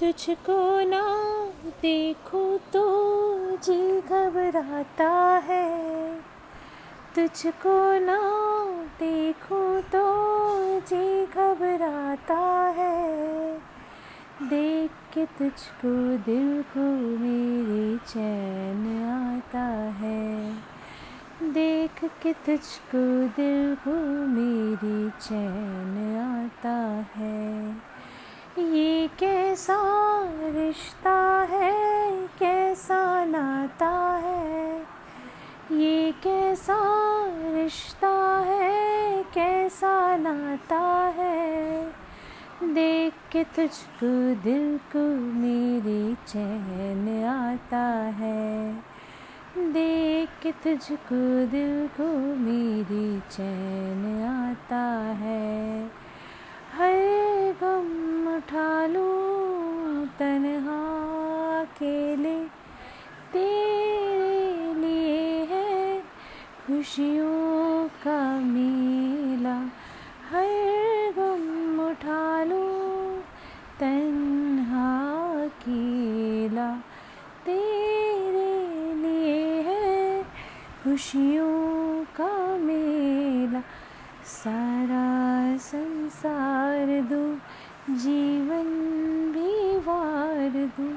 तुझको ना देखो तो जी घबराता है। तुझको ना देखो तो जी घबराता है। देख के तुझको दिल को मेरे चैन आता है। देख के तुझको दिल को मेरी चैन आता है। ये कैसा रिश्ता है, कैसा नाता है? ये कैसा रिश्ता है, कैसा नाता है? देख के तुझको दिल को मेरे चैन आता है। देख के तुझको दिल को मेरी चैन आता है। हर उठा लूँ तनहा अकेले तेरे लिए है खुशियों का मेला। हर गम उठा लूँ तन्हा अकेला तेरे लिए है खुशियों का मेला। सारा संसार दो जीवन भी वार दो।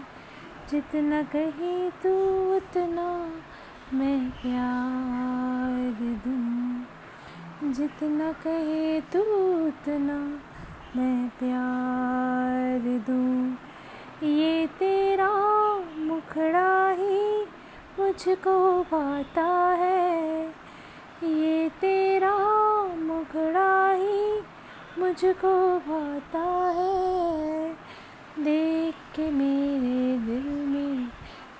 जितना कहे तू उतना मैं प्यार दूँ। जितना कहे तू उतना मैं प्यार दूँ। ये तेरा मुखड़ा ही मुझको भाता है। ये तेरा मुखड़ा ही मुझको भाता के मेरे दिल में,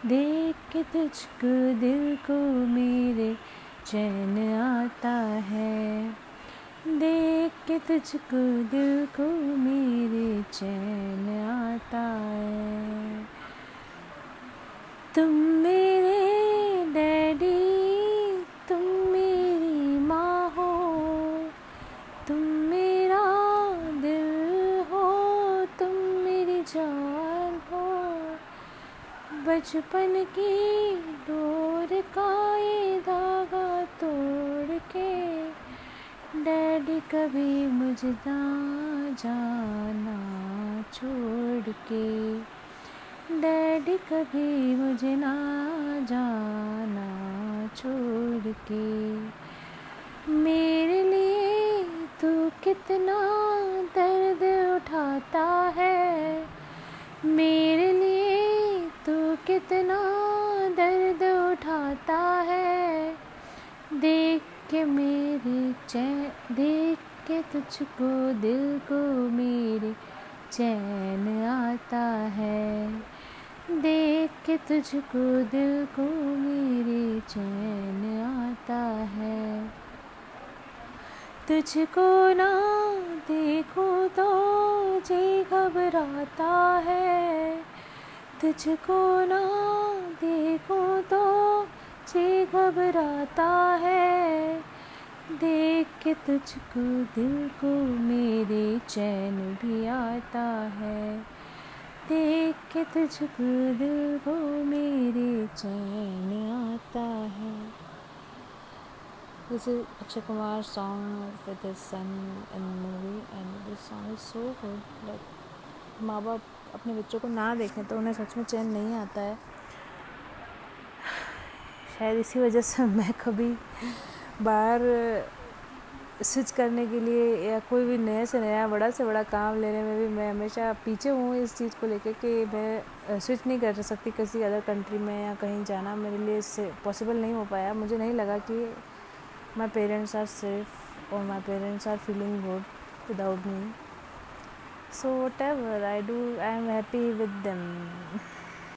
देख के तुझको दिल को मेरे चैन आता है। देख के तुझको दिल को मेरे चैन आता है। तुम बचपन की डोर का ये धागा तोड़ के, डैडी कभी मुझे ना जाना छोड़ के। डैडी कभी मुझे ना जाना छोड़ के। मेरे लिए तू कितना दर्द उठाता है, मेरे कितना दर्द उठाता है। देख के मेरे चैन, देख के तुझको दिल को मेरे चैन आता है। देख के तुझको दिल को मेरे चैन आता है। तुझको ना देखो तो जी घबराता है। तुझको ना देखूँ तो जी घबराता है। देख के तुझको दिल को मेरे चैन भी आता है। देख के तुझको दिल को मेरे चैन आता है। This is Akshay Kumar song with son and movie and this song is so good like माँ बाप अपने बच्चों को ना देखें तो उन्हें सच में चैन नहीं आता है। शायद इसी वजह से मैं कभी बाहर स्विच करने के लिए या कोई भी नया से नया, बड़ा से बड़ा काम लेने में भी मैं हमेशा पीछे हूँ इस चीज़ को लेकर कि मैं स्विच नहीं कर सकती किसी अदर कंट्री में या कहीं जाना मेरे लिए इससे पॉसिबल नहीं हो पाया। मुझे नहीं लगा कि माई पेरेंट्स आर सेफ़ और my parents are feeling good without me so whatever i do i am happy with them